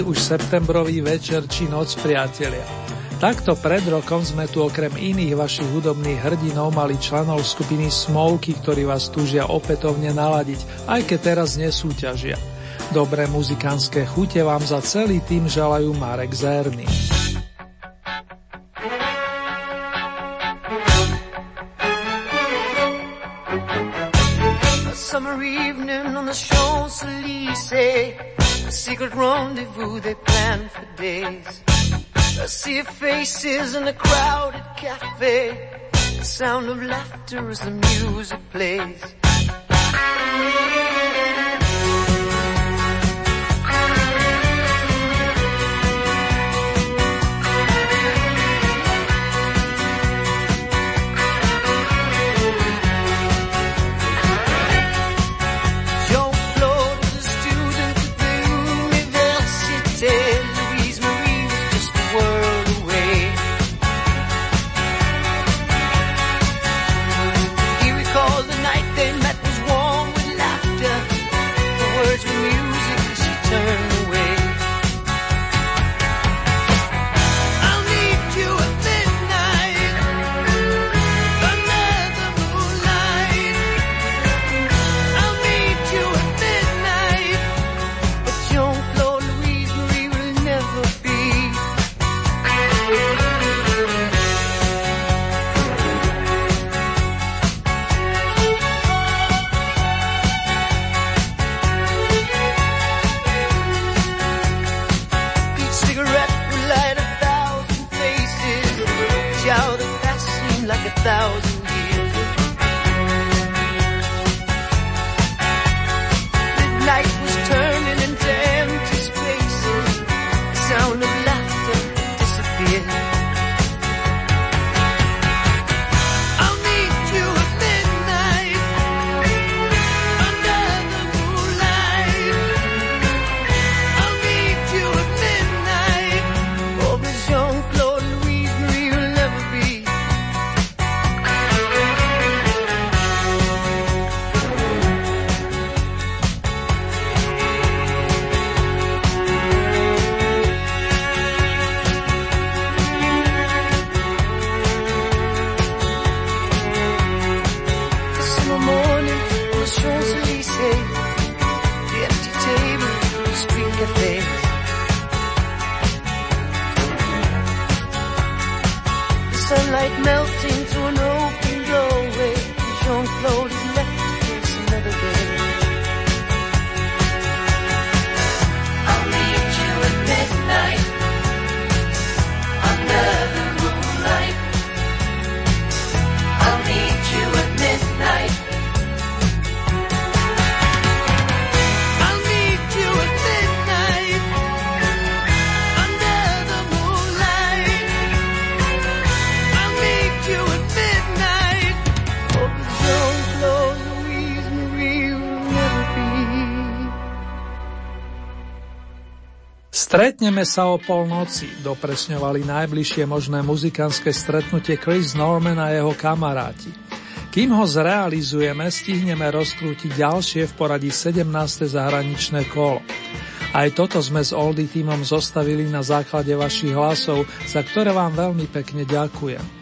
Už septembrový večer či noc, priatelia. Takto pred rokom sme tu okrem iných vašich hudobných hrdinov mali členov skupiny Smoky, ktorí vás túžia opätovne naladiť, aj keď teraz nesúťažia. Dobré muzikánske chute vám za celý tým želajú Marek Zerny. summer evening on the Champs-Élysées A secret rendezvous Faces in a crowded cafe. The sound of laughter as the music plays. like a thousand years. Midnight was turned. Stretneme sa o polnoci, dopresňovali najbližšie možné muzikánske stretnutie Chris Norman a jeho kamaráti. Kým ho zrealizujeme, stihneme rozkrútiť ďalšie v poradí 17. zahraničné kolo. Aj toto sme s Oldy týmom zostavili na základe vašich hlasov, za ktoré vám veľmi pekne ďakujem.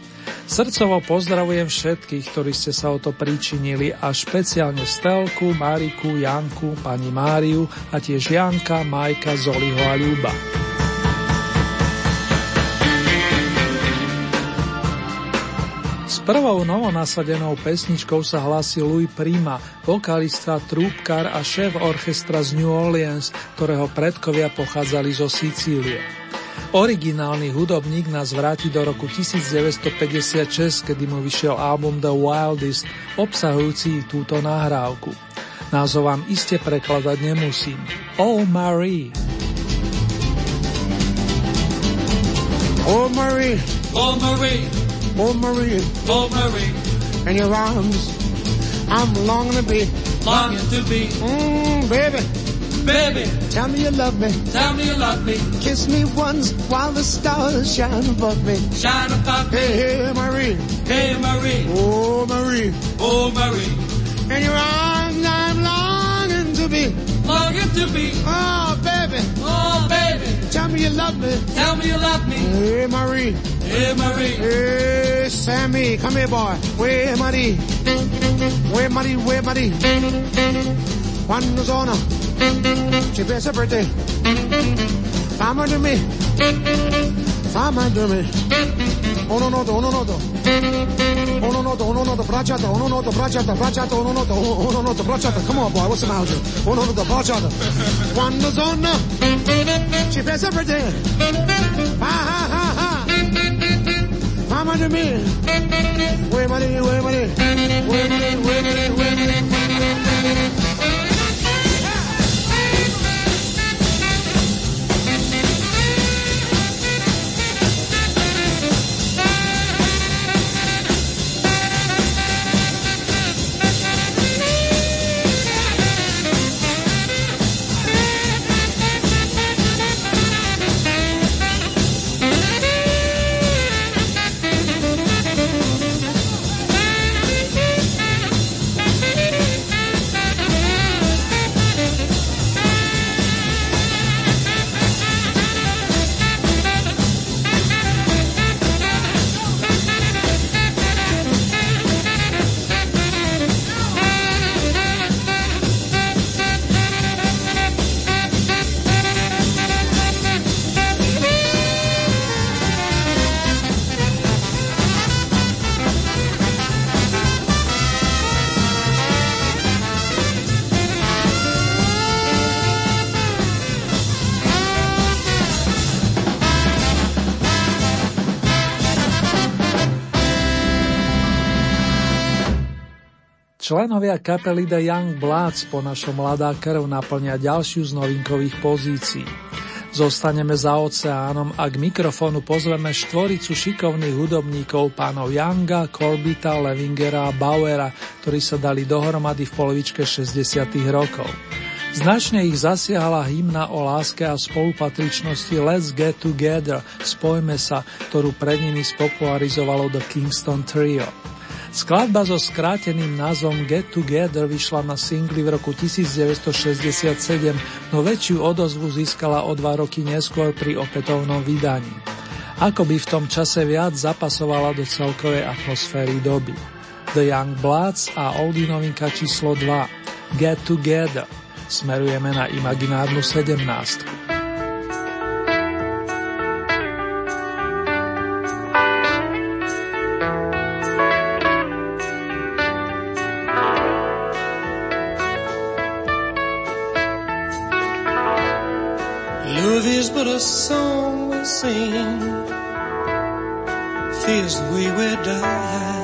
Srdcovo pozdravujem všetkých, ktorí ste sa o to pričinili a špeciálne Stelku, Mariku, Janku, pani Máriu a tiež Janka, Majka, Zoliho a Ľuba. S prvou novonasadenou pesničkou sa hlási Louis Prima, vokalista, trúbkar a šéf orchestra z New Orleans, ktorého predkovia pochádzali zo Sicílie. Originálny hudobník nás vráti do roku 1956, kedy mu vyšiel album The Wildest, obsahujúci túto nahrávku. Názov vám iste prekladať nemusím. Oh Marie. Oh Marie. Oh Marie. Oh Marie. Oh Marie. In your arms, I'm longing to be. Longing to be. Mmm, baby. Baby, tell me you love me. Tell me you love me. Kiss me once while the stars shine above me. Shine above me. Hey, hey, Marie. Hey, Marie. Oh, Marie. Oh, Marie. In your arms I'm longing to be. Longing to be. Oh, baby. Oh, baby. Tell me you love me. Tell me you love me. Hey, Marie. Hey, Marie. Hey, Sammy. Come here, boy. Where, Marie? Where, Marie? Where, Marie? Quando sono Today's a birthday. Fama do me. Fama do me. Ono noto, ono noto. Ono noto, ono noto, brachata, ono noto, brachata, brachata, uno noto, ono noto, brachata. Come on, boy, what's the matter Uno you? Ono noto, brachata. Quando zona. She pays a birthday. Ha ha ha ha. Fama do me. Way money, way money. Way money, way money, way money. Členovia kapely The Young Bloods po našom mladá krv naplnia ďalšiu z novinkových pozícií. Zostaneme za oceánom a k mikrofónu pozveme štvoricu šikovných hudobníkov pánov Younga, Corbita, Levingera a Bauera, ktorí sa dali dohromady v polovičke 60. rokov. Značne ich zasiahla hymna o láske a spolupatričnosti Let's Get Together, spojme sa, ktorú pred nimi spopularizovalo The Kingston Trio. Skladba so skráteným názvom Get Together vyšla na singli v roku 1967, no väčšiu odozvu získala o dva roky neskôr pri opätovnom vydaní. Ako by v tom čase viac zapasovala do celkovej atmosféry doby. The Young Bloods a oldie novinka číslo 2 Get Together. Smerujeme na imaginárnu 17. sing. Fears we would die.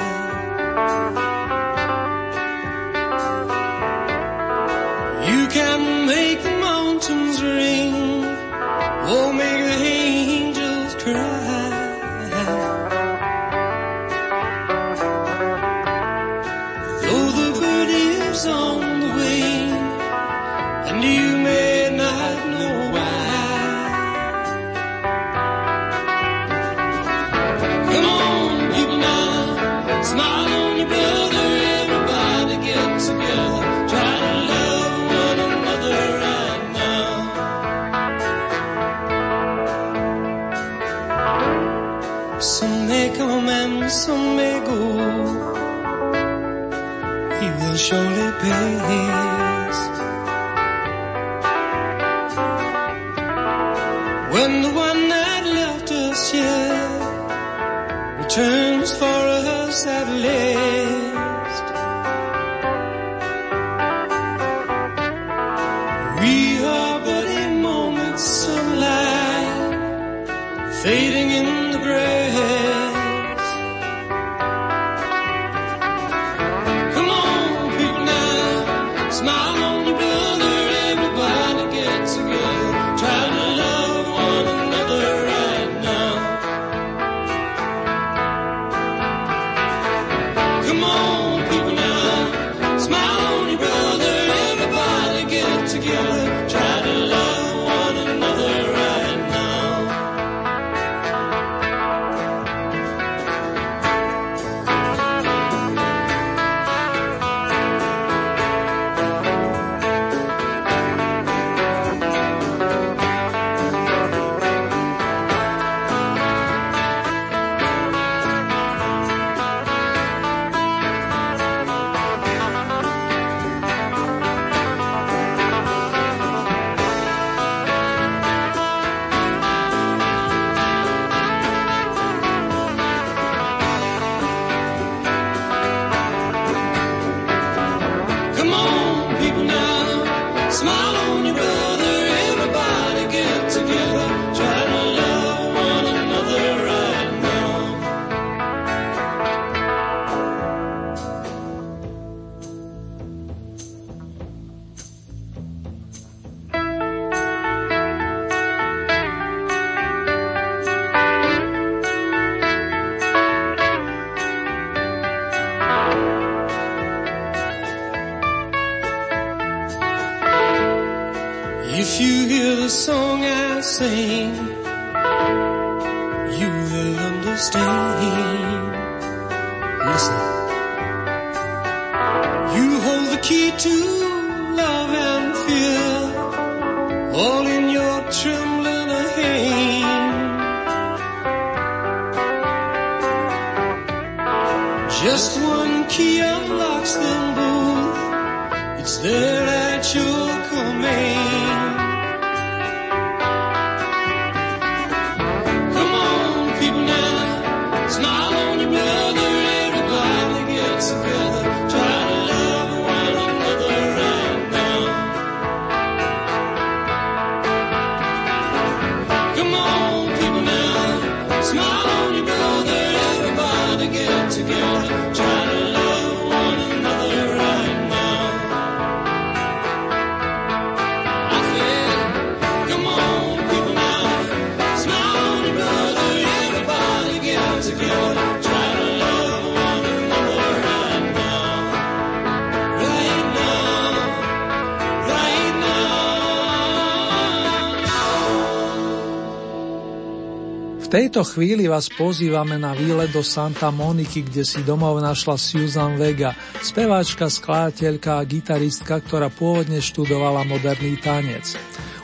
tejto chvíli vás pozývame na výlet do Santa Moniky, kde si domov našla Susan Vega, speváčka, skladateľka a gitaristka, ktorá pôvodne študovala moderný tanec.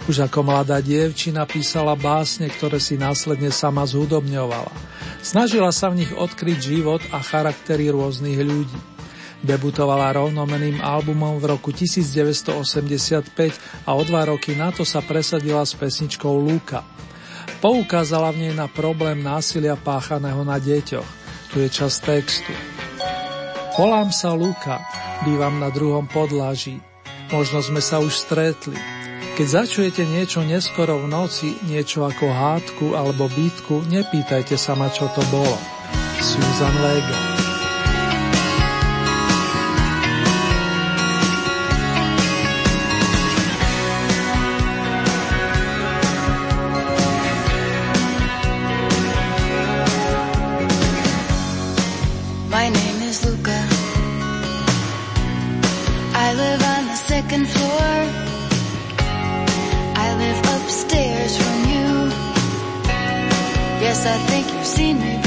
Už ako mladá dievčina písala básne, ktoré si následne sama zhudobňovala. Snažila sa v nich odkryť život a charaktery rôznych ľudí. Debutovala rovnomeným albumom v roku 1985 a o dva roky na to sa presadila s pesničkou Luka. Poukázala v nej na problém násilia páchaného na deťoch. Tu je čas textu. Volám sa Luka, bývam na druhom podlaží. Možno sme sa už stretli. Keď začujete niečo neskoro v noci, niečo ako hádku alebo bytku, nepýtajte sa ma, čo to bolo. Susan Leger second floor. I live upstairs from you. Yes, I think you've seen me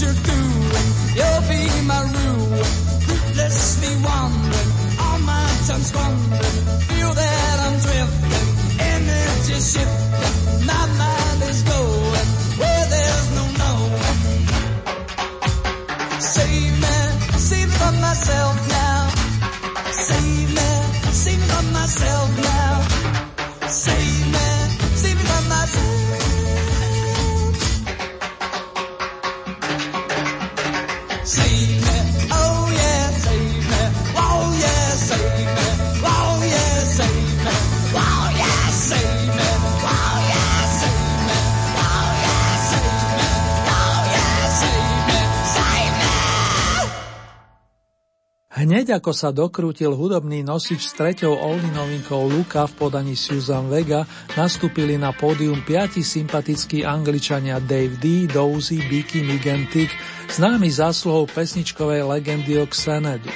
you're through and you'll be my ruin, Rootlessly wandering, all my time's wandering. Hneď ako sa dokrútil hudobný nosič s treťou Oldy novinkou Luka v podaní Susan Vega, nastúpili na pódium piati sympatickí angličania Dave D, Dozy, Bicky, Migentik, známy zásluhou pesničkovej legendy Oxenedu.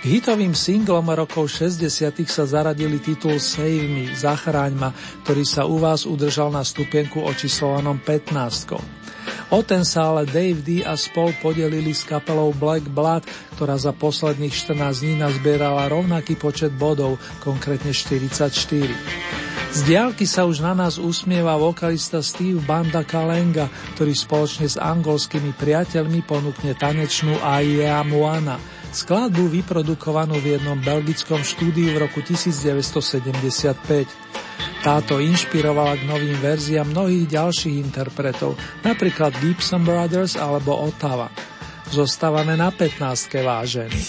K hitovým singlom rokov 60 sa zaradili titul Save Me, Zachráň ma, ktorý sa u vás udržal na stupienku očíslovanom 15. O ten sa ale Dave D a spol podelili s kapelou Black Blood, ktorá za posledných 14 dní nazbierala rovnaký počet bodov, konkrétne 44. Z diálky sa už na nás usmieva vokalista Steve Banda Kalenga, ktorý spoločne s angolskými priateľmi ponúkne tanečnú Aia Moana, skladbu vyprodukovanú v jednom belgickom štúdiu v roku 1975. Táto inšpirovala k novým verziám mnohých ďalších interpretov, napríklad Gibson Brothers alebo Ottawa. Zostávame na 15. vážení.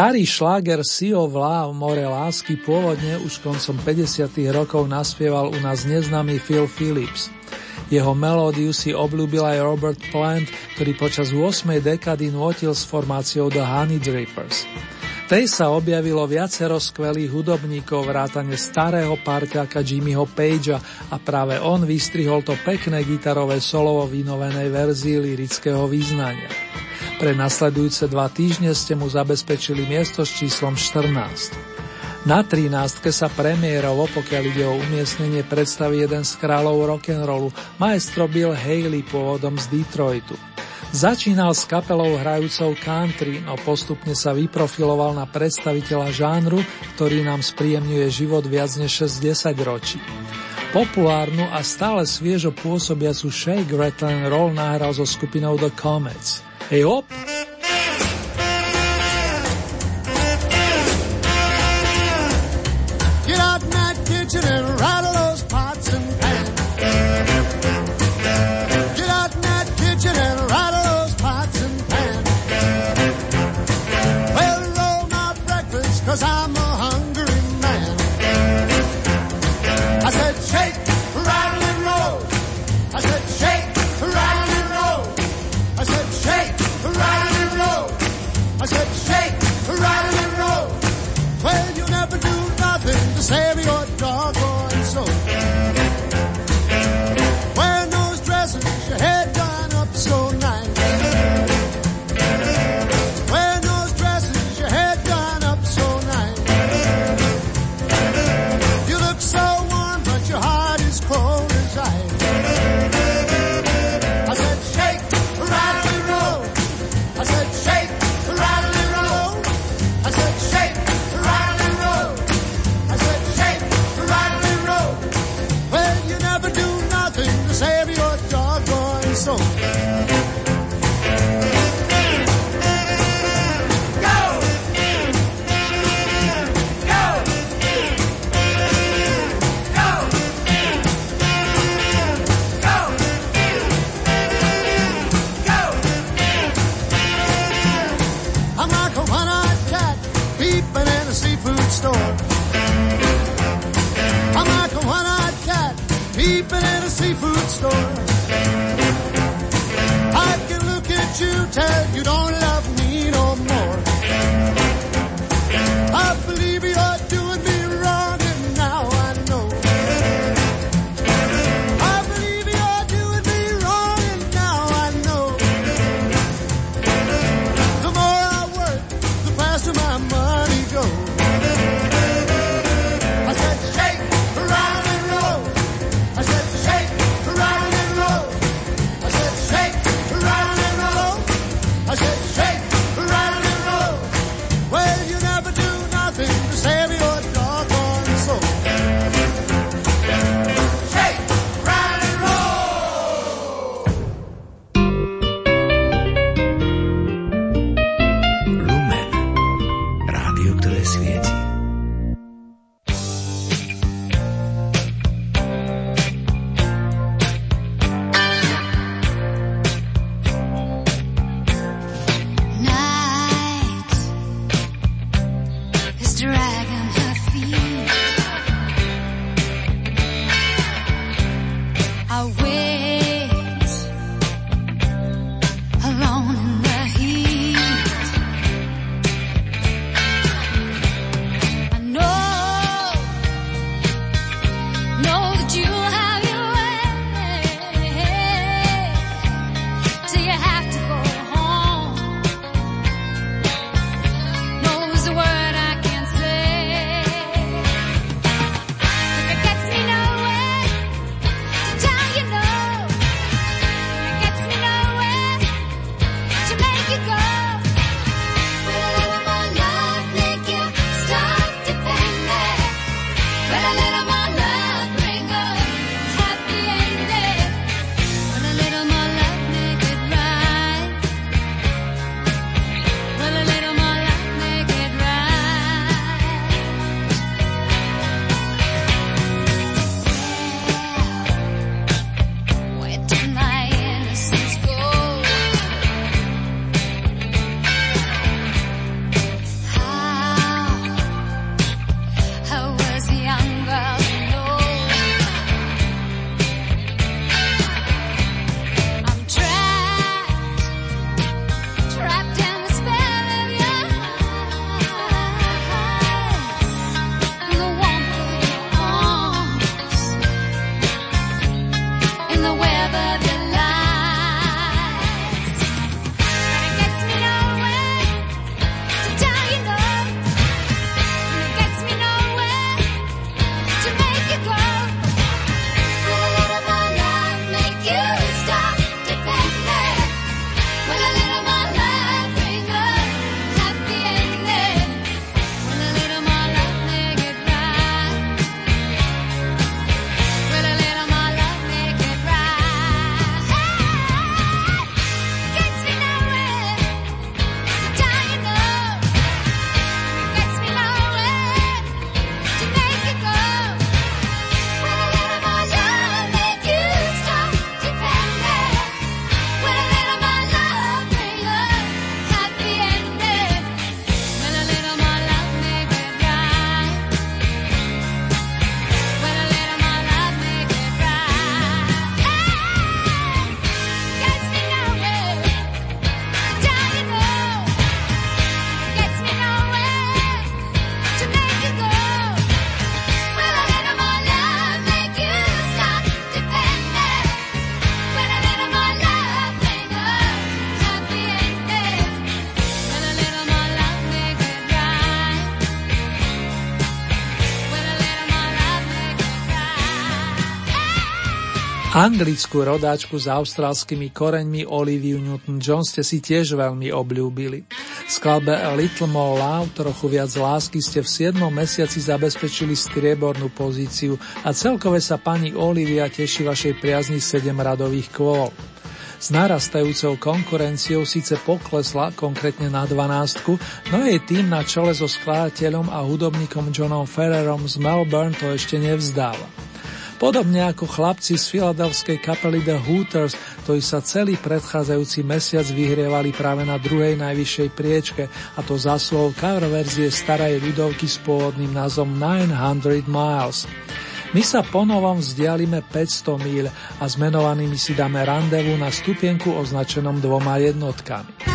Starý šláger Sea of Love, More lásky pôvodne už koncom 50. rokov naspieval u nás neznámy Phil Phillips. Jeho melódiu si obľúbil aj Robert Plant, ktorý počas 8. dekady nuotil s formáciou The Honey Drippers. tej sa objavilo viacero skvelých hudobníkov vrátane starého parťáka Jimmyho Pagea a práve on vystrihol to pekné gitarové solo vo vynovenej verzii lirického význania. Pre nasledujúce dva týždne ste mu zabezpečili miesto s číslom 14. Na 13. sa premiérovo, pokiaľ ide o umiestnenie predstavy jeden z kráľov rock'n'rollu, maestro Bill Haley pôvodom z Detroitu. Začínal s kapelou hrajúcou country, no postupne sa vyprofiloval na predstaviteľa žánru, ktorý nám spríjemňuje život viac než 60 ročí. Populárnu a stále sviežo pôsobiacu Shake Rattle Roll nahral so skupinou The Comets – Hey, hop! Anglickú rodáčku s austrálskymi koreňmi Oliviu Newton-John ste si tiež veľmi obľúbili. V skladbe A Little More Love, trochu viac lásky, ste v 7. mesiaci zabezpečili striebornú pozíciu a celkové sa pani Olivia teší vašej priazni 7 radových kvôl. S narastajúcou konkurenciou síce poklesla konkrétne na 12, no jej tým na čele so skladateľom a hudobníkom Johnom Ferrerom z Melbourne to ešte nevzdáva. Podobne ako chlapci z filadelfskej kapely The Hooters, ktorí sa celý predchádzajúci mesiac vyhrievali práve na druhej najvyššej priečke, a to za slov cover verzie starej ľudovky s pôvodným názvom 900 Miles. My sa ponovom vzdialime 500 míľ a s menovanými si dáme randevu na stupienku označenom dvoma jednotkami.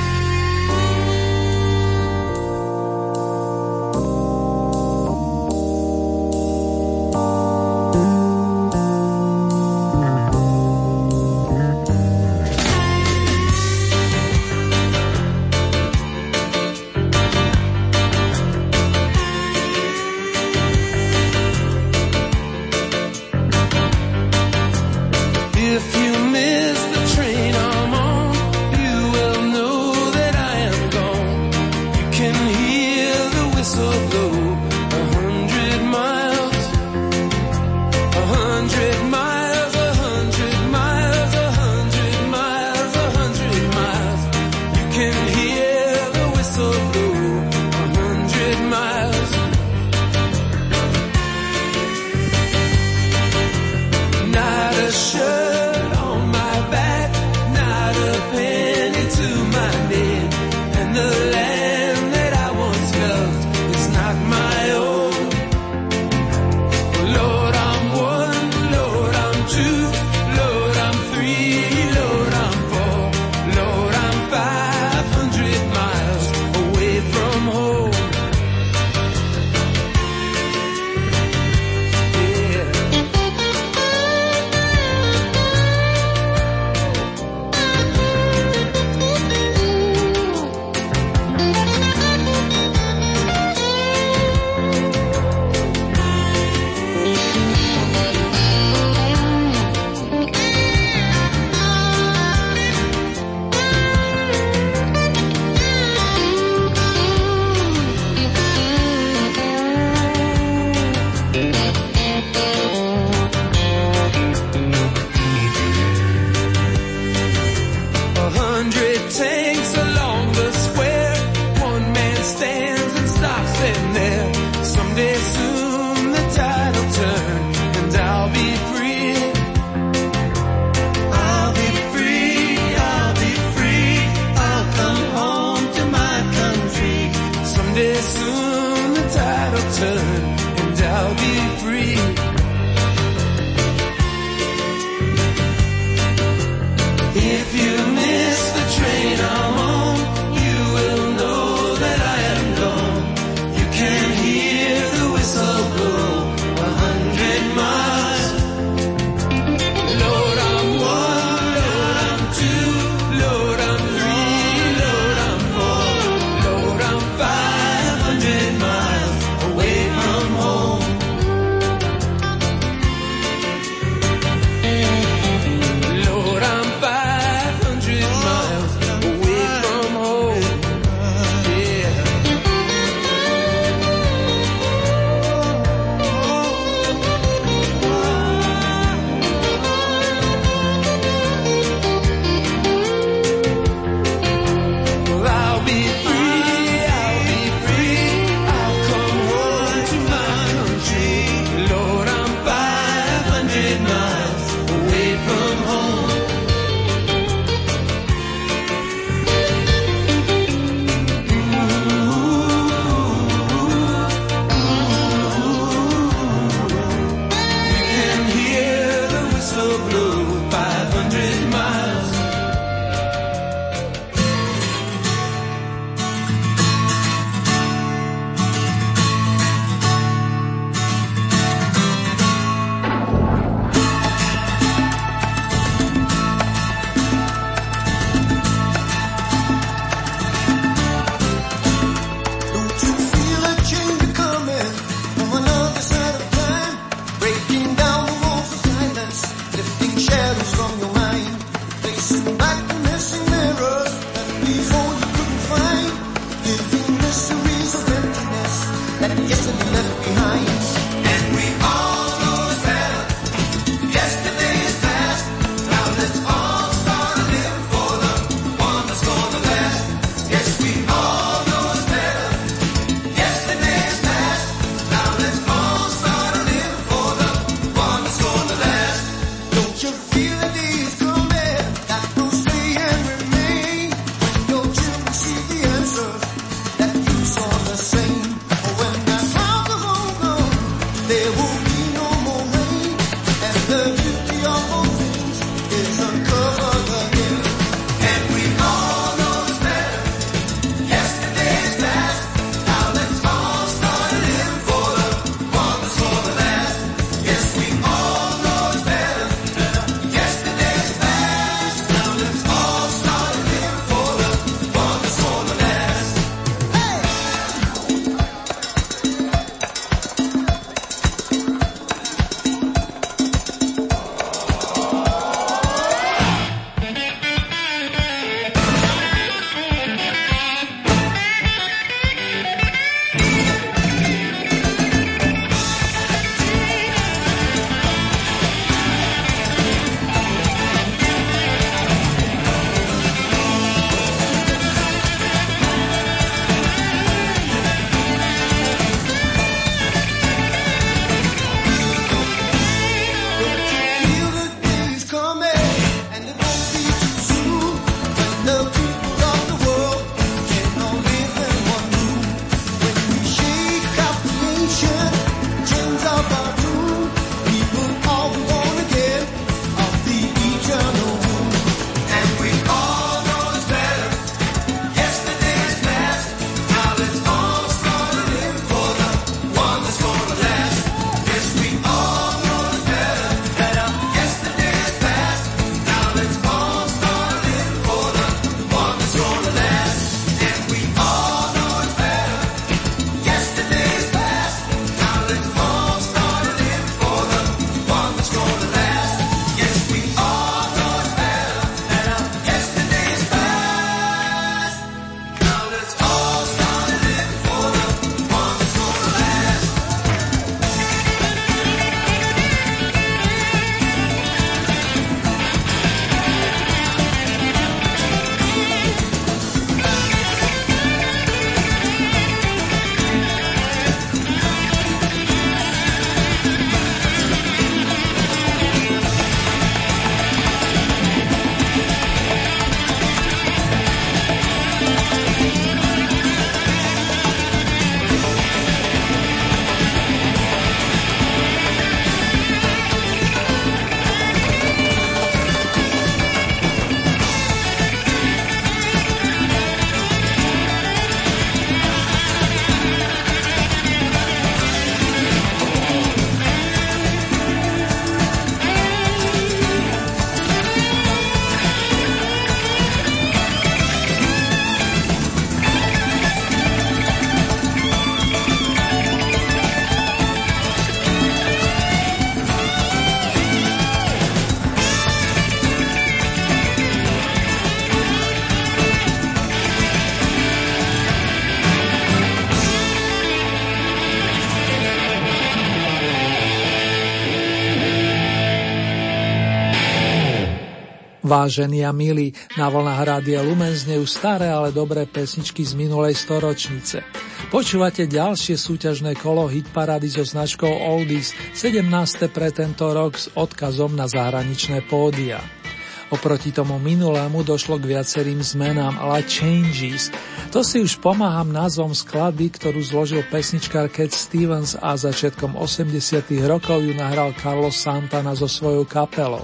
Vážení a milí, na vlnách Rádia Lumen znejú staré, ale dobré pesničky z minulej storočnice. Počúvate ďalšie súťažné kolo hit parady so značkou Oldies, 17. pre tento rok s odkazom na zahraničné pódia. Oproti tomu minulému došlo k viacerým zmenám, ale changes. To si už pomáham názvom skladby, ktorú zložil pesničkár Cat Stevens a začiatkom 80 rokov ju nahral Carlos Santana so svojou kapelou.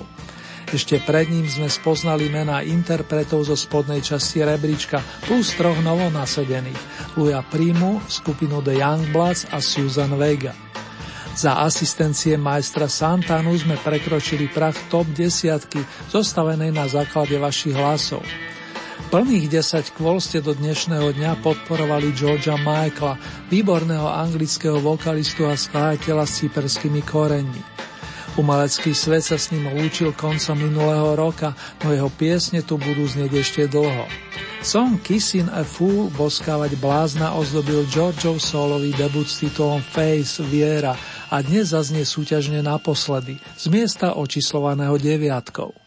Ešte pred ním sme spoznali mená interpretov zo spodnej časti rebríčka plus troch novonasedených Luja Primu, skupinu The Youngbloods a Susan Vega. Za asistencie majstra Santanu sme prekročili prach top desiatky, zostavenej na základe vašich hlasov. Plných 10 kvôl ste do dnešného dňa podporovali Georgia Michaela, výborného anglického vokalistu a skladateľa s cyperskými koreňmi. Umelecký svet sa s ním lúčil koncom minulého roka, no jeho piesne tu budú znieť ešte dlho. Song Kissing a Fool boskávať blázna ozdobil Georgeov solový debut s titulom Face Viera a dnes zaznie súťažne naposledy, z miesta očíslovaného deviatkou.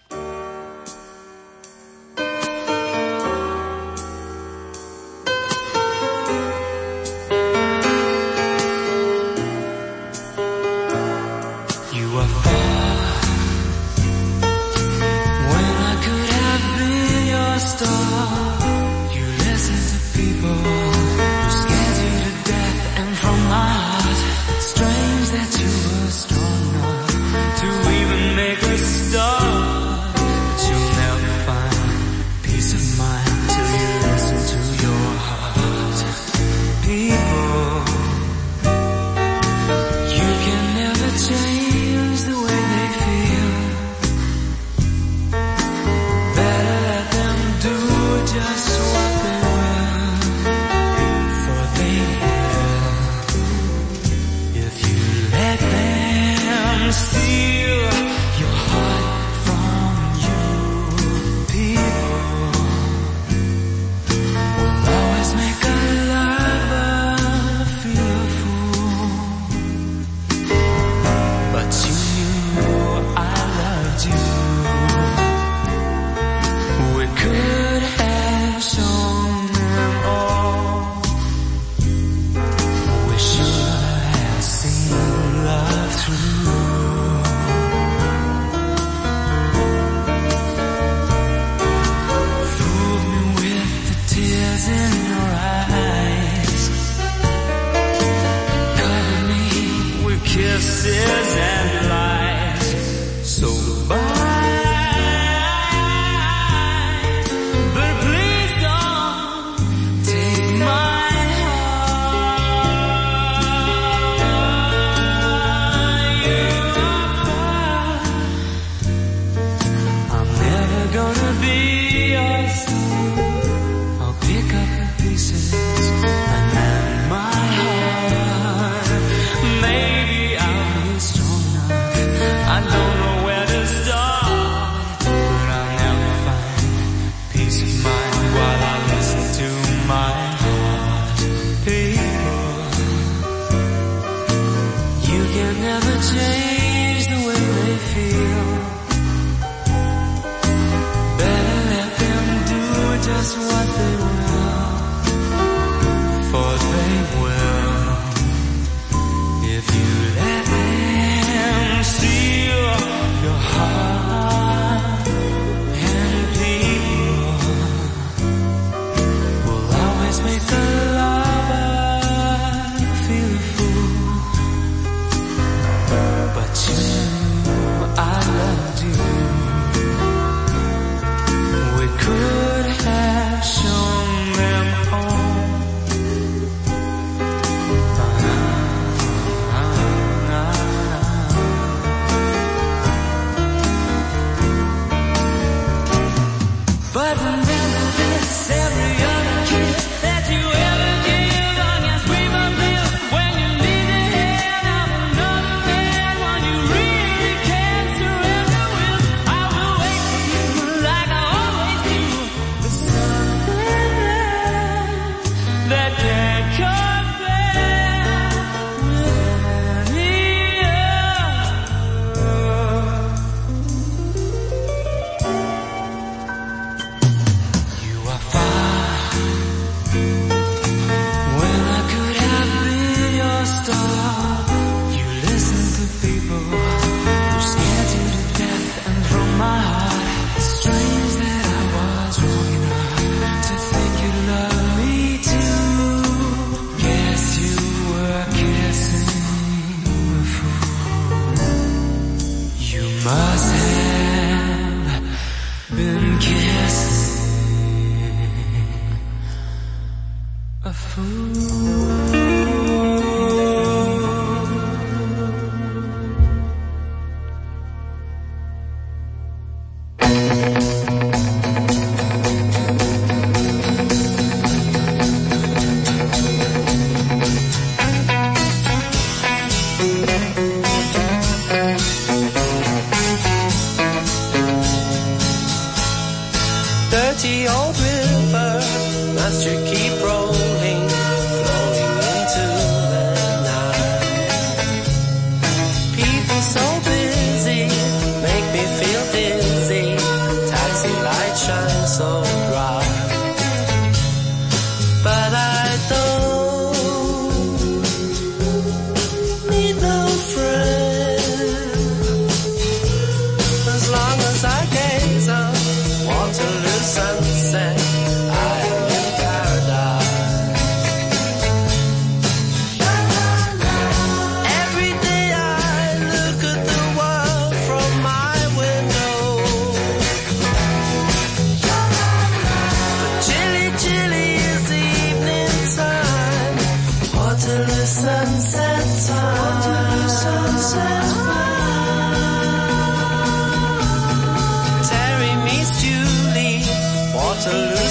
to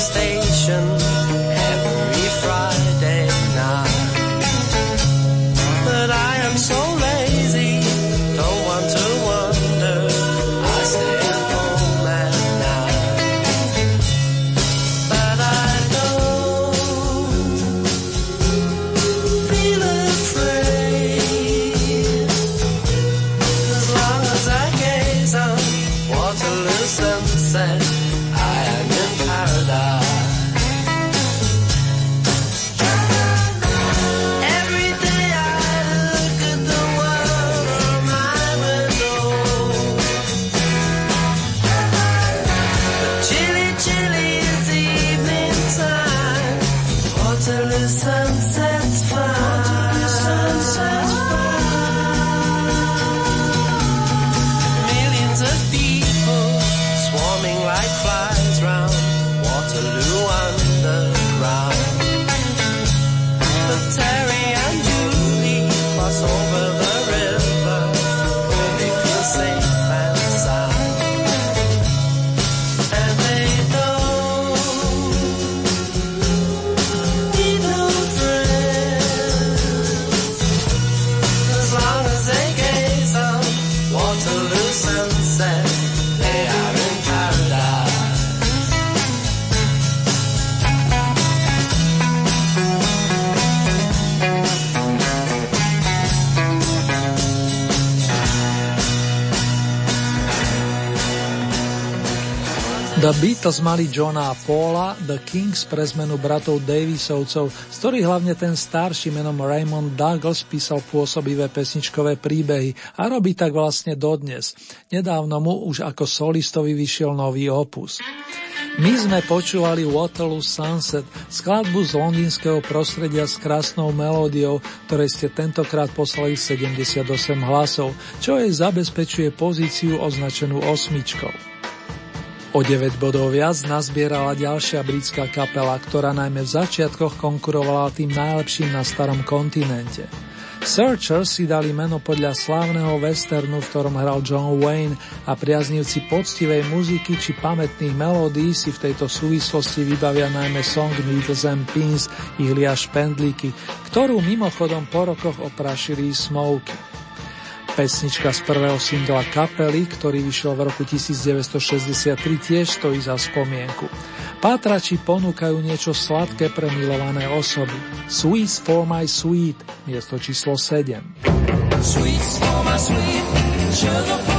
Station, The Beatles mali Johna a Paula, The Kings pre zmenu bratov Davisovcov, z ktorých hlavne ten starší menom Raymond Douglas písal pôsobivé pesničkové príbehy a robí tak vlastne dodnes. Nedávno mu už ako solistovi vyšiel nový opus. My sme počúvali Waterloo Sunset, skladbu z londýnskeho prostredia s krásnou melódiou, ktorej ste tentokrát poslali 78 hlasov, čo jej zabezpečuje pozíciu označenú osmičkou. O 9 bodov viac nazbierala ďalšia britská kapela, ktorá najmä v začiatkoch konkurovala tým najlepším na starom kontinente. Searchers si dali meno podľa slávneho westernu, v ktorom hral John Wayne a priaznivci poctivej muziky či pamätných melódií si v tejto súvislosti vybavia najmä song Needles and Pins Ihlia Špendlíky, ktorú mimochodom po rokoch oprašili Smoky. Pesnička z prvého singla kapely, ktorý vyšiel v roku 1963, tiež stojí za spomienku. Pátrači ponúkajú niečo sladké pre milované osoby. Sweets for my sweet, miesto číslo 7. Sweets for my sweet,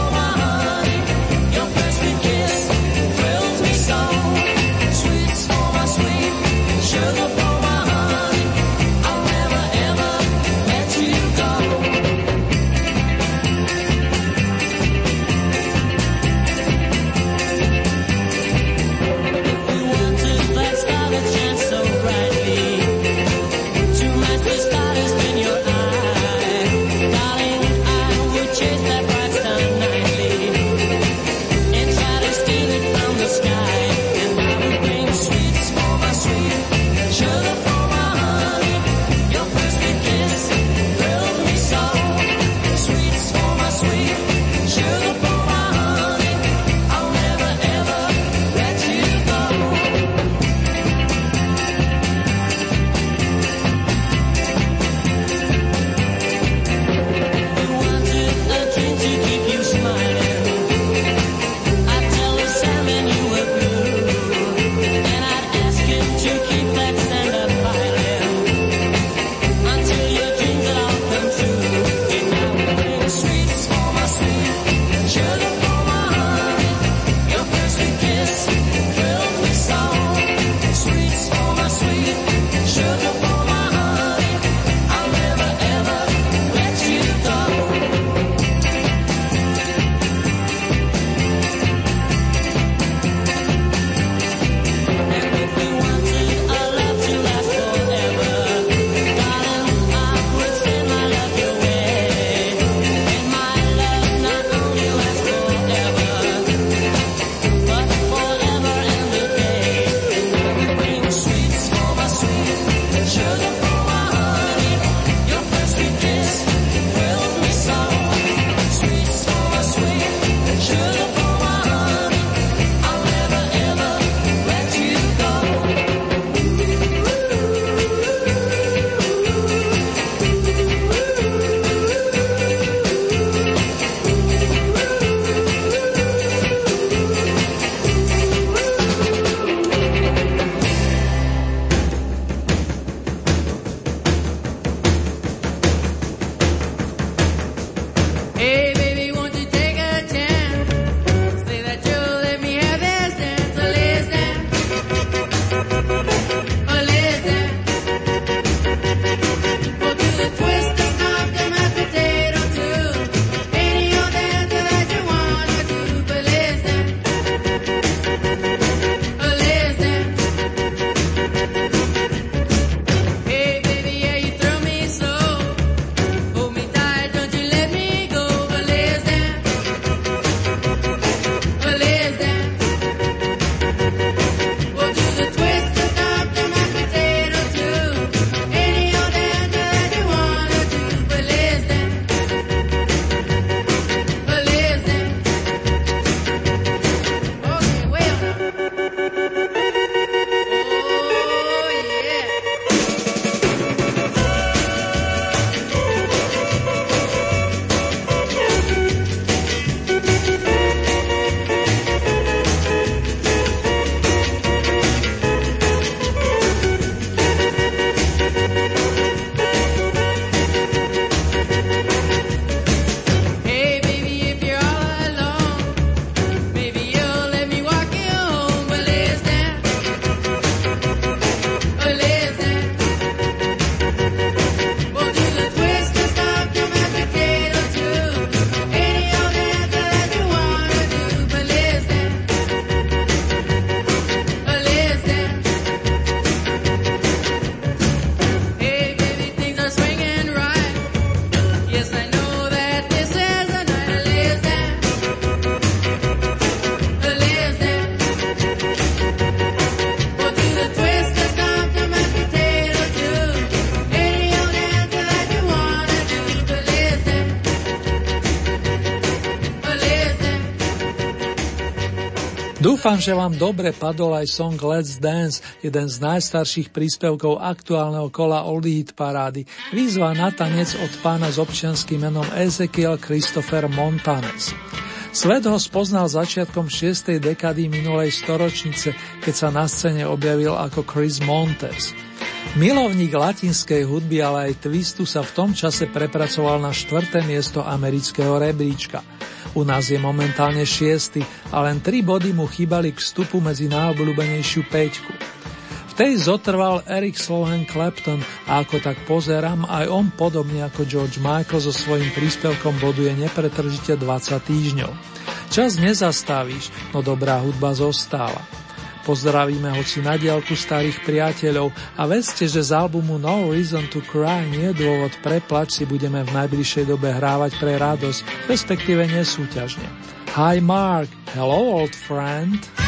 Dúfam, že vám dobre padol aj song Let's Dance, jeden z najstarších príspevkov aktuálneho kola Oldie Hit parády. Výzva na tanec od pána s občianským menom Ezekiel Christopher Montanes. Svet ho spoznal začiatkom 6. dekady minulej storočnice, keď sa na scéne objavil ako Chris Montes. Milovník latinskej hudby, ale aj twistu sa v tom čase prepracoval na štvrté miesto amerického rebríčka. U nás je momentálne šiesty a len tri body mu chýbali k vstupu medzi najobľúbenejšiu peťku. V tej zotrval Eric Slohan Clapton a ako tak pozerám, aj on podobne ako George Michael so svojím príspevkom boduje nepretržite 20 týždňov. Čas nezastavíš, no dobrá hudba zostáva. Pozdravíme hoci na diálku starých priateľov a vedzte, že z albumu No Reason to Cry nie dôvod preplač si budeme v najbližšej dobe hrávať pre radosť, respektíve nesúťažne. Hi Mark, hello old friend.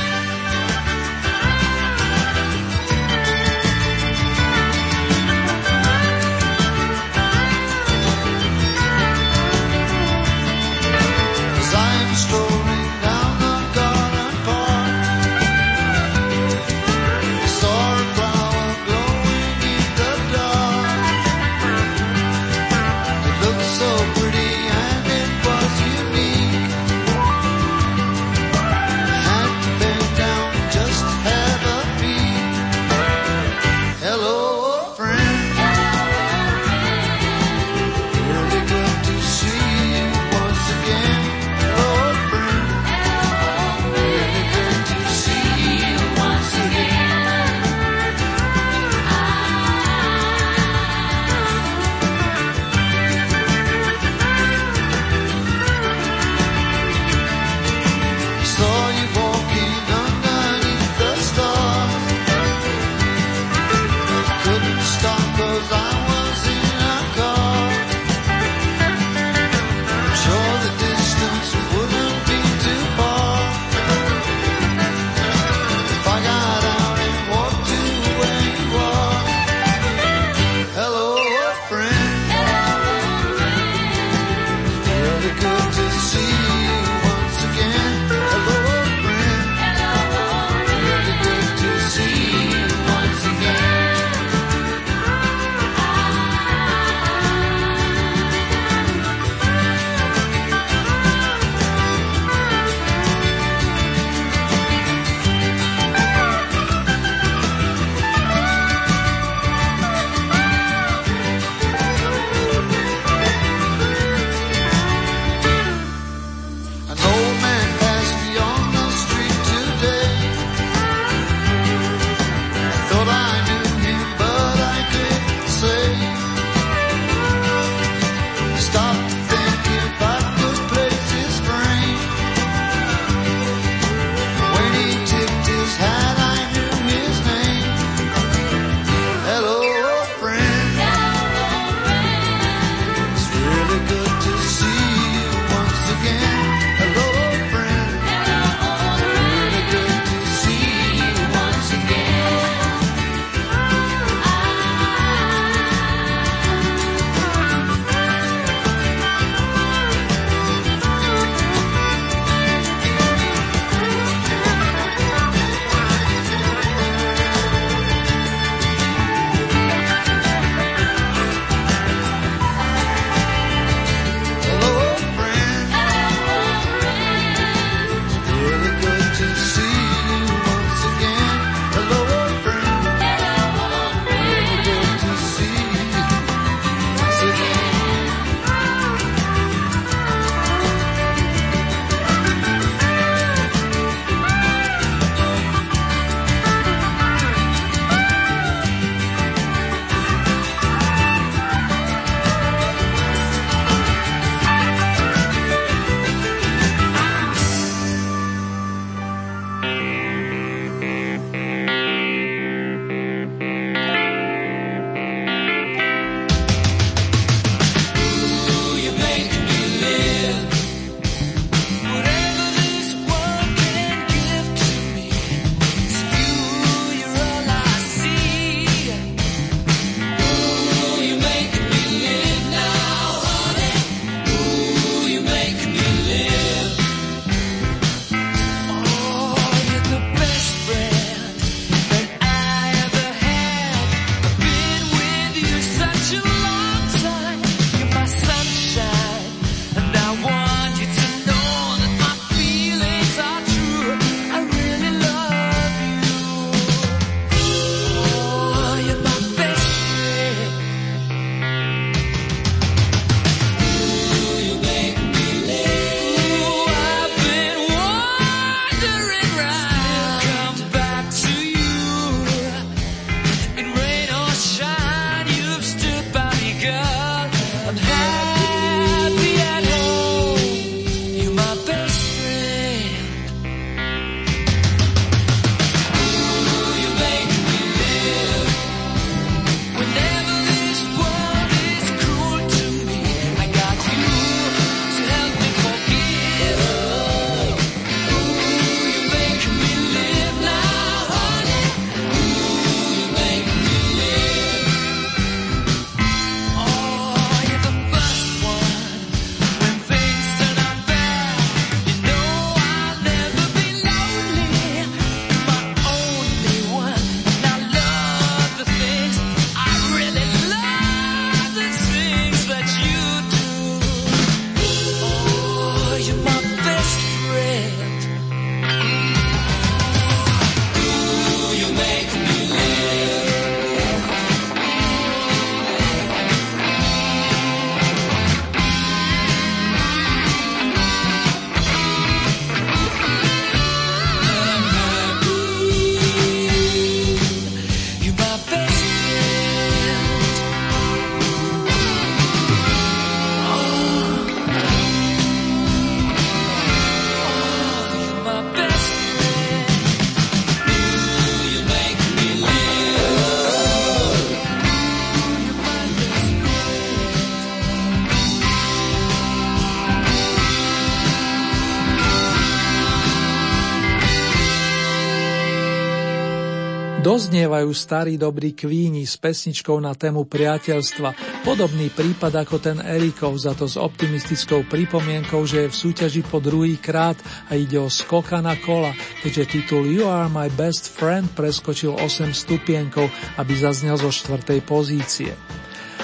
Doznievajú starí dobrí kvíni s pesničkou na tému priateľstva, podobný prípad ako ten Erikov, za to s optimistickou pripomienkou, že je v súťaži po druhý krát a ide o skoka na kola, keďže titul You are my best friend preskočil 8 stupienkov, aby zaznel zo štvrtej pozície.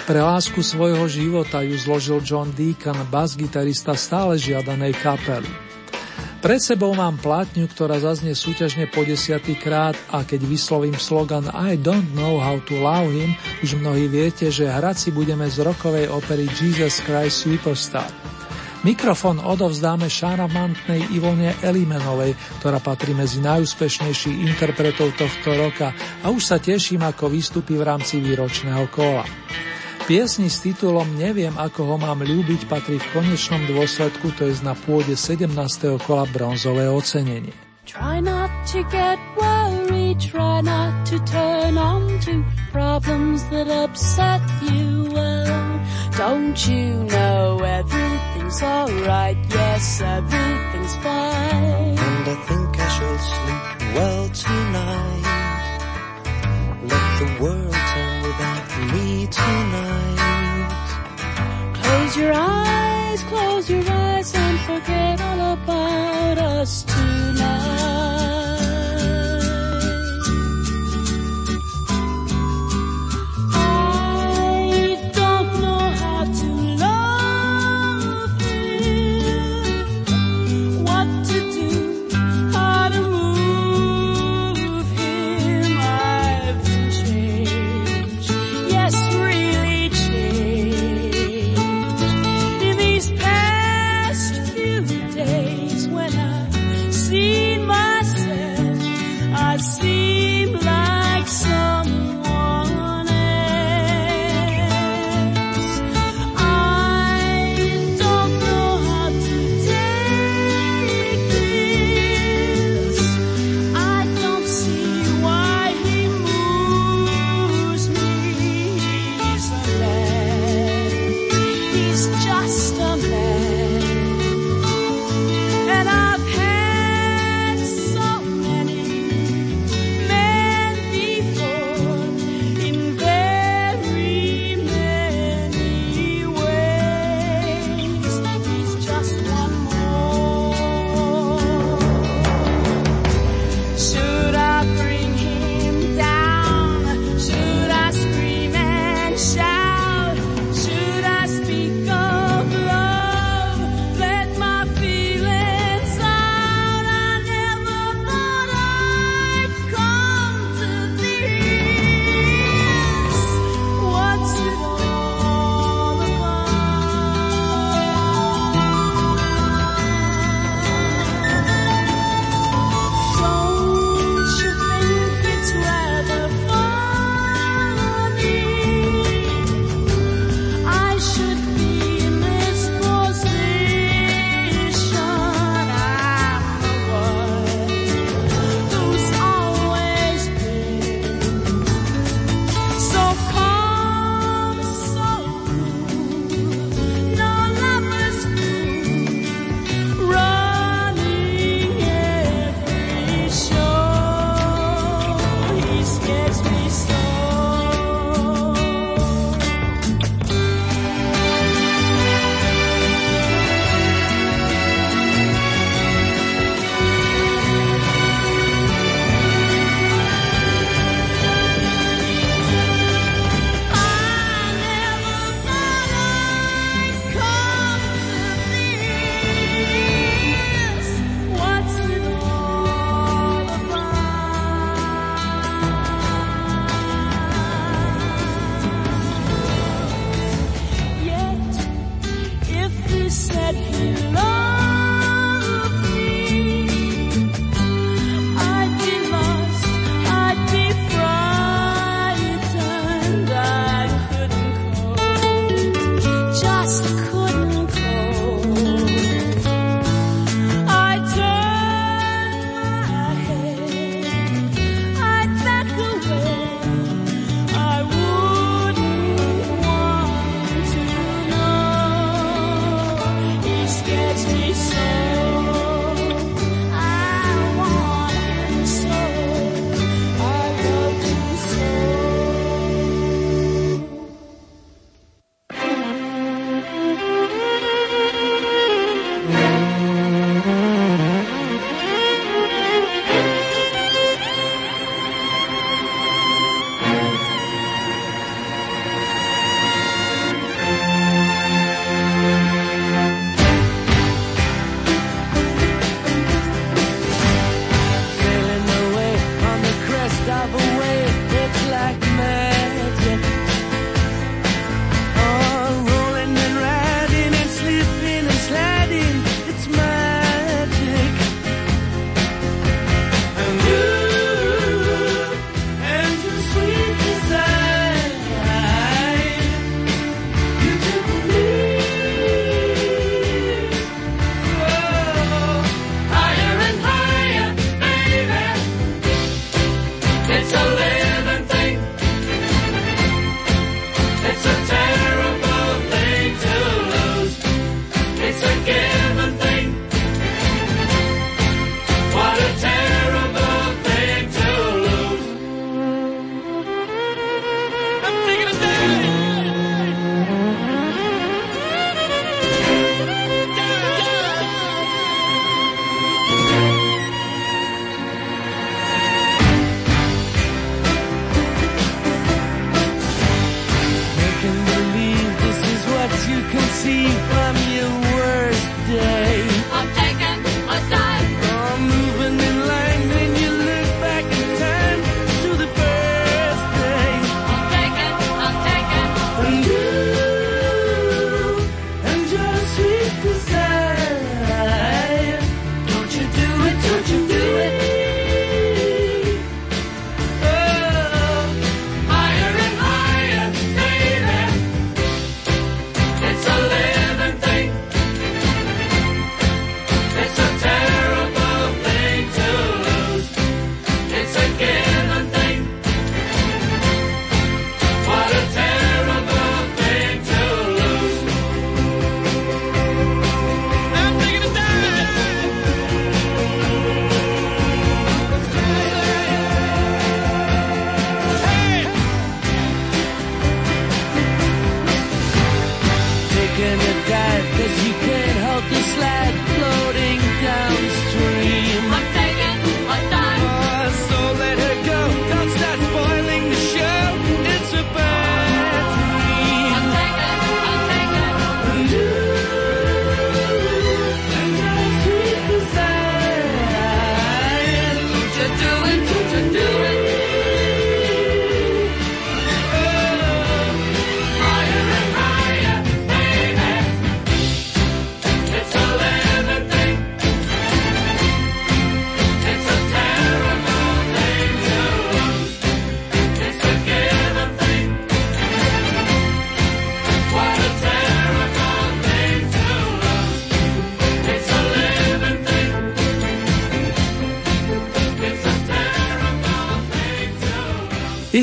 Pre lásku svojho života ju zložil John Deacon, bas-gitarista stále žiadanej kapely. Pred sebou mám plátňu, ktorá zaznie súťažne po desiatý krát a keď vyslovím slogan I don't know how to love him, už mnohí viete, že hrať si budeme z rokovej opery Jesus Christ Superstar. Mikrofón odovzdáme šaramantnej Ivone Elimenovej, ktorá patrí medzi najúspešnejších interpretov tohto roka a už sa teším, ako vystupí v rámci výročného kola. Piesni s titulom Neviem, ako ho mám ľúbiť patrí v konečnom dôsledku, to je na pôde 17. kola bronzové ocenenie. Try not to get worried, try not to turn on to problems that upset you. Well, don't you know everything's alright? Yes, everything's fine. And I think I shall sleep well tonight. Let the world without me tonight. Close your eyes, close your eyes and forget all about us tonight.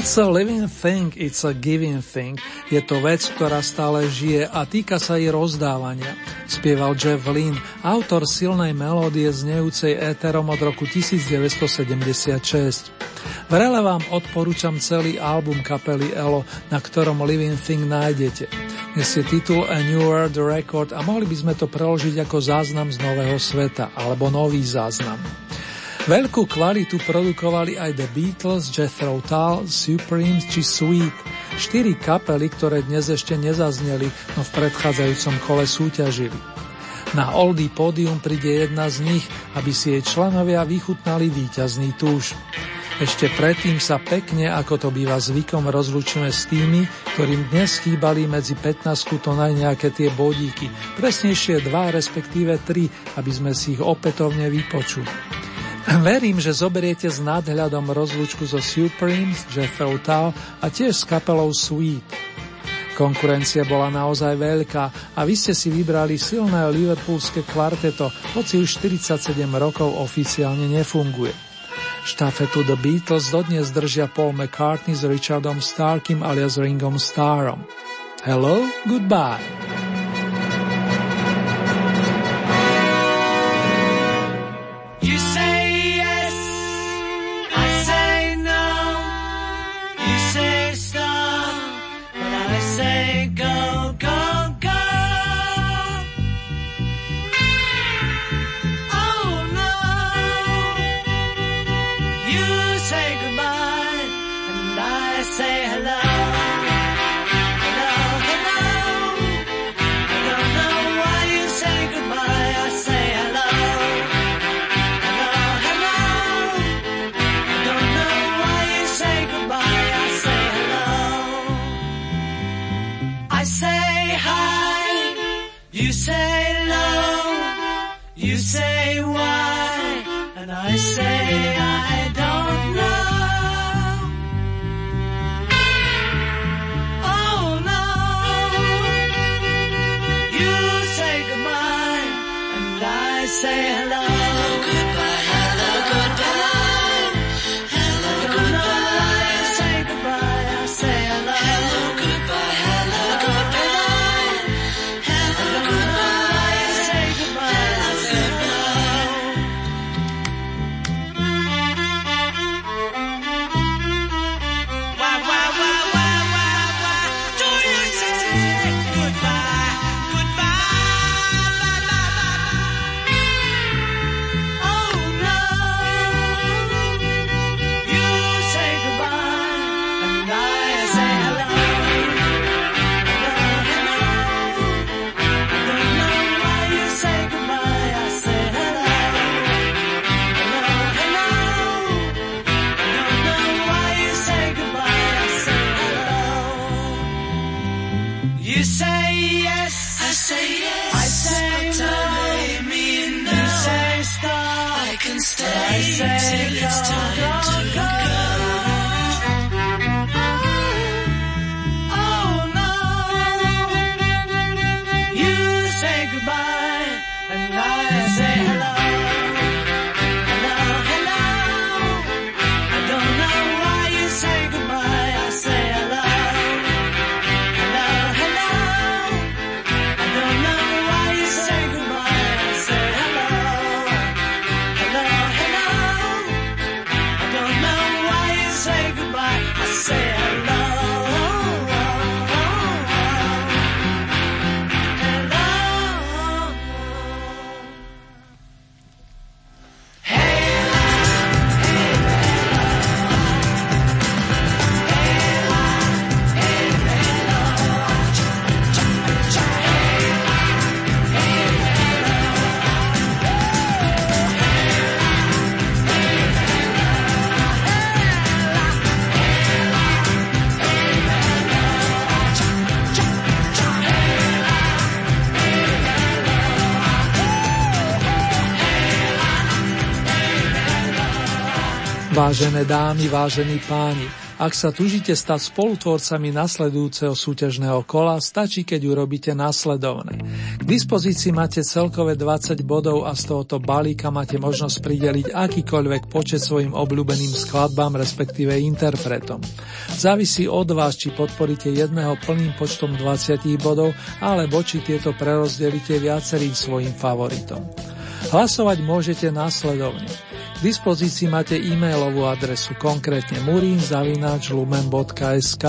It's a living thing, it's a giving thing. Je to vec, ktorá stále žije a týka sa jej rozdávania. Spieval Jeff Lynne, autor silnej melódie znejúcej éterom od roku 1976. Vrele vám odporúčam celý album kapely Elo, na ktorom Living Thing nájdete. Nesie titul A New World Record a mohli by sme to preložiť ako záznam z nového sveta alebo nový záznam. Veľkú kvalitu produkovali aj The Beatles, Jethro Tull, Supremes či Sweet. Štyri kapely, ktoré dnes ešte nezazneli, no v predchádzajúcom kole súťažili. Na Oldie pódium príde jedna z nich, aby si jej členovia vychutnali víťazný túž. Ešte predtým sa pekne, ako to býva zvykom, rozlučíme s tými, ktorým dnes chýbali medzi 15 to aj nejaké tie bodíky, presnejšie dva, respektíve tri, aby sme si ich opätovne vypočuli. Verím, že zoberiete s nadhľadom rozlúčku zo Supremes, Jethro Tull a tiež s kapelou Sweet. Konkurencia bola naozaj veľká a vy ste si vybrali silné liverpoolské kvarteto, hoci už 47 rokov oficiálne nefunguje. Štafetu The Beatles dodnes držia Paul McCartney s Richardom Starkim alias Ringom Starrom. Hello, goodbye. You say no, You say why. And I say Vážené dámy, vážení páni, ak sa tužíte stať spolutvorcami nasledujúceho súťažného kola, stačí, keď urobíte následovné. K dispozícii máte celkové 20 bodov a z tohoto balíka máte možnosť prideliť akýkoľvek počet svojim obľúbeným skladbám, respektíve interpretom. Závisí od vás, či podporíte jedného plným počtom 20 bodov, alebo či tieto prerozdelíte viacerým svojim favoritom. Hlasovať môžete následovne. K dispozícii máte e-mailovú adresu, konkrétne murinzavináčlumen.sk,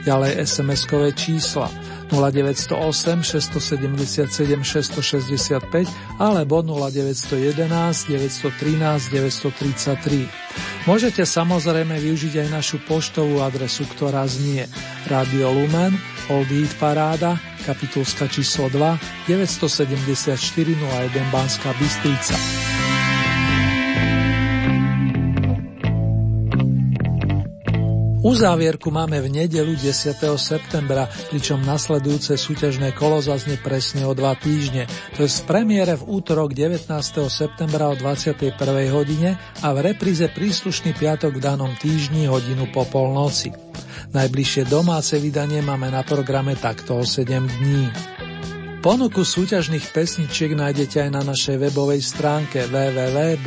ďalej SMS-kové čísla 0908 677 665 alebo 0911 913 933. Môžete samozrejme využiť aj našu poštovú adresu, ktorá znie Radio Lumen, Old Eat Paráda, kapitulska číslo 2, 974 01 Banská Bystrica. Uzávierku máme v nedelu 10. septembra, pričom nasledujúce súťažné kolo zaznie presne o dva týždne. To je v premiére v útorok 19. septembra o 21. hodine a v repríze príslušný piatok v danom týždni hodinu po polnoci. Najbližšie domáce vydanie máme na programe takto o 7 dní. Ponuku súťažných pesničiek nájdete aj na našej webovej stránke www.lumen.sk.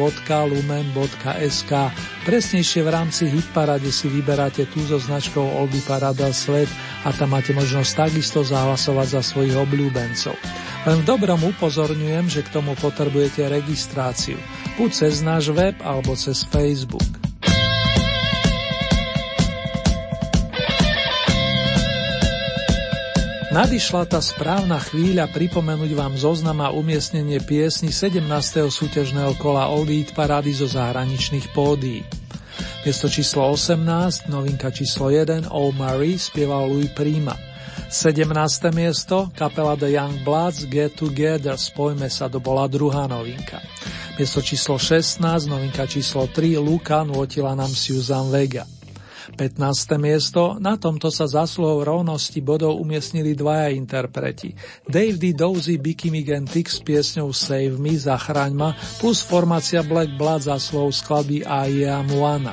Presnejšie v rámci Hitparade si vyberáte tú so značkou Oldy Parada Svet a tam máte možnosť takisto zahlasovať za svojich obľúbencov. Len v dobrom upozorňujem, že k tomu potrebujete registráciu. Buď cez náš web alebo cez Facebook. Nadišla tá správna chvíľa pripomenúť vám zoznam a umiestnenie piesni 17. súťažného kola Old Eat Parady zo zahraničných pódií. Miesto číslo 18, novinka číslo 1, Oh Marie, spieval Louis Prima. 17. miesto, kapela The Young Bloods, Get Together, spojme sa, to bola druhá novinka. Miesto číslo 16, novinka číslo 3, Luka, nutila nám Susan Vega. 15. miesto, na tomto sa zasluhou rovnosti bodov umiestnili dvaja interpreti. Dave D. Bicky and Tix s piesňou Save Me, Zachraň ma, plus formácia Black Blood zasluhou skladby I Am One.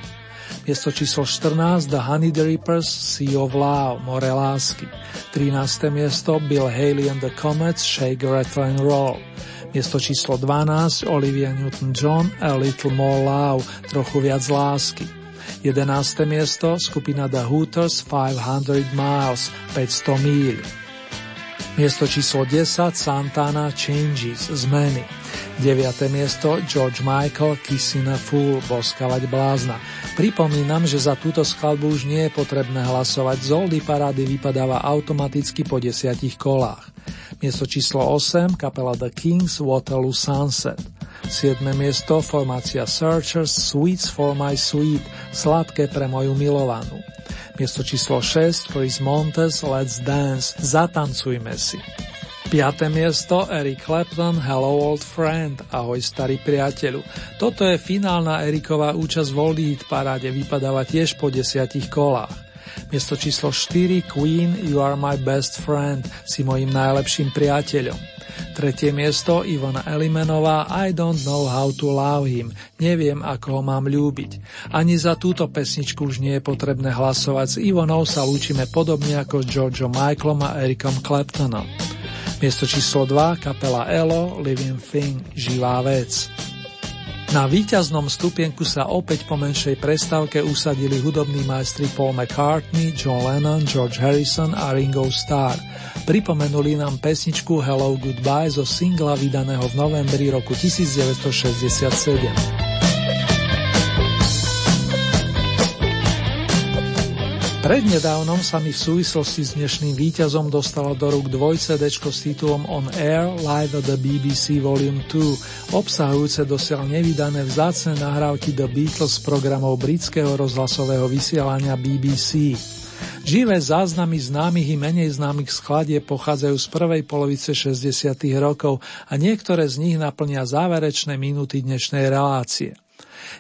Miesto číslo 14 The Honey Drippers Sea of Love, More lásky. 13. miesto Bill Haley and the Comets Shake, Rattle and Roll. Miesto číslo 12 Olivia Newton-John A Little More Love, trochu viac lásky. 11. miesto skupina The Hooters 500 Miles, 500 míľ. Miesto číslo 10 Santana Changes, zmeny. 9. miesto George Michael Kissing a Fool, boskavať blázna. Pripomínam, že za túto skladbu už nie je potrebné hlasovať, z Oldy parády vypadáva automaticky po desiatich kolách. Miesto číslo 8 kapela The Kings Waterloo Sunset. 7. miesto formácia Searchers Sweets for my sweet, sladké pre moju milovanú. Miesto číslo 6 Chris Montes Let's Dance, zatancujme si. 5. miesto Eric Clapton Hello Old Friend, ahoj starý priateľu. Toto je finálna Eriková účasť v Old Hit paráde, vypadáva tiež po desiatich kolách. Miesto číslo 4 Queen You Are My Best Friend, si mojim najlepším priateľom. Tretie miesto Ivona Elimenová I Don't Know How to Love Him, neviem ako ho mám ľúbiť. Ani za túto pesničku už nie je potrebné hlasovať, s Ivonou sa lúčime podobne ako s Georgeom Michaelom a Ericom Claptonom. Miesto číslo 2 kapela Elo Living Thing, živá vec. Na víťaznom stupienku sa opäť po menšej prestávke usadili hudobní majstri Paul McCartney, John Lennon, George Harrison a Ringo Starr. Pripomenuli nám pesničku Hello Goodbye zo singla vydaného v novembri roku 1967. Prednedávnom sa mi v súvislosti s dnešným víťazom dostalo do rúk dvojcedečko s titulom On Air Live at the BBC Volume 2, obsahujúce dosiaľ nevydané vzácne nahrávky The Beatles z programov britského rozhlasového vysielania BBC. Živé záznamy známych i menej známych skladie pochádzajú z prvej polovice 60. rokov a niektoré z nich naplnia záverečné minúty dnešnej relácie.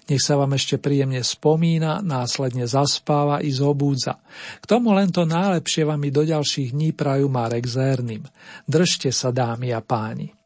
Nech sa vám ešte príjemne spomína, následne zaspáva i zobúdza. K tomu len to najlepšie vám i do ďalších dní prajú Marek Zerným. Držte sa, dámy a páni.